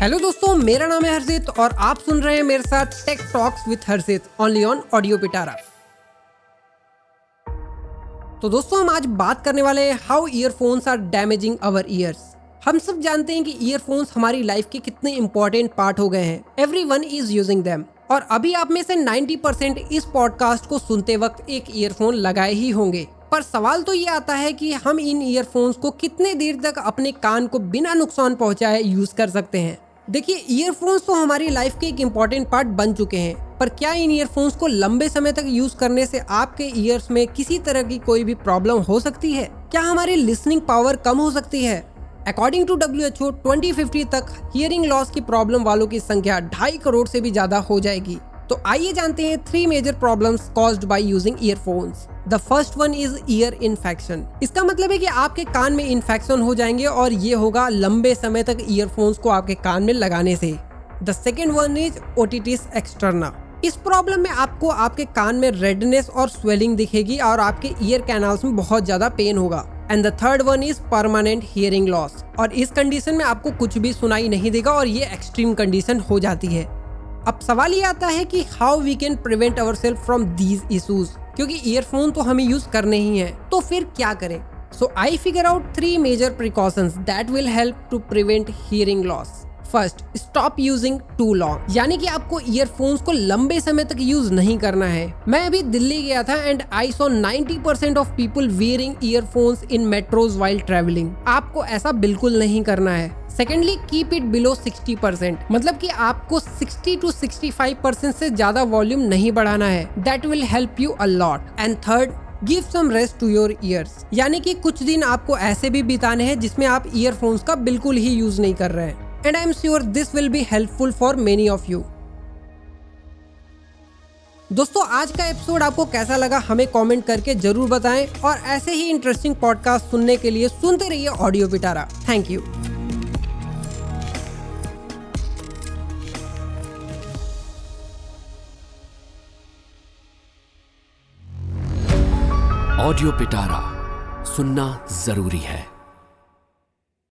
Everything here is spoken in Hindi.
हेलो दोस्तों, मेरा नाम है हर्षित और आप सुन रहे हैं मेरे साथ tech talks with Harshit only on audio Pitara तो दोस्तों, हम आज बात करने वाले हैं how earphones are damaging our ears हम सब जानते हैं कि ईयरफोन्स हमारी लाइफ के कितने इंपॉर्टेंट पार्ट हो गए हैं। Every one is using them और अभी आप में से 90 परसेंट इस पॉडकास्ट को सुनते वक्त एक ईयरफोन लगाए ही होंगे। पर सवाल तो ये आता है कि हम इन ईयरफोन्स को कितने देर तक अपने कान को बिना नुकसान पहुँचाए यूज़ कर सकते हैं? देखिए ईयरफोन्स तो हमारी लाइफ के एक इंपॉर्टेंट पार्ट बन चुके हैं, पर क्या इन ईयरफोन्स को लंबे समय तक यूज़ करने से आपके ईयर्स में किसी तरह की कोई भी प्रॉब्लम हो सकती है? क्या हमारी लिसनिंग पावर कम हो सकती है? According to W H O twenty fifty तक हियरिंग लॉस की प्रॉब्लम वालों की संख्या ढाई करोड़ से भी ज़्यादा हो जाएगी। तो आइए जानते हैं three major problems caused by using earphones the first one is ear infection इसका मतलब है कि आपके कान में इन्फेक्शन हो जाएँगे और ये होगा लंबे समय तक ईयरफोन्स को आपके कान में लगाने से। The second one is otitis externa इस प्रॉब्लम में आपको आपके कान में रेडनेस और स्वेलिंग दिखेगी और आपके ईयर कैनाल्स में बहुत ज़्यादा पेन होगा। And the third one is permanent hearing loss और इस कंडीशन में आपको कुछ भी सुनाई नहीं देगा और ये एक्सट्रीम कंडीशन हो जाती है। अब सवाल ये आता है कि how we can prevent ourself from these issues क्योंकि ईयरफोन तो हमें यूज़ करने ही है। तो फिर क्या करें? So I figure out three major precautions that will help to prevent hearing loss first stop using too long यानी कि आपको ईयरफोन्स को लंबे समय तक यूज़ नहीं करना है। मैं अभी दिल्ली गया था and I saw 90 percent of people wearing earphones in metros while travelling आपको ऐसा बिल्कुल नहीं करना है। Secondly keep it below 60 percent मतलब कि आपको 60 टू 65 परसेंट से ज़्यादा वॉल्यूम नहीं बढ़ाना है। That will help you a lot and third give some rest to your ears यानी कि कुछ दिन आपको ऐसे भी बिताने हैं जिसमें आप ईयरफोन्स का बिल्कुल ही यूज़ नहीं कर रहे हैं। And I am sure this will be helpful for many of you दोस्तों, आज का एपिसोड आपको कैसा लगा, हमें कमेंट करके ज़रूर बताएँ और ऐसे ही इंटरेस्टिंग पॉडकास्ट सुनने के लिए सुनते रहिए audio Pitara thank you audio Pitara सुनना ज़रूरी है।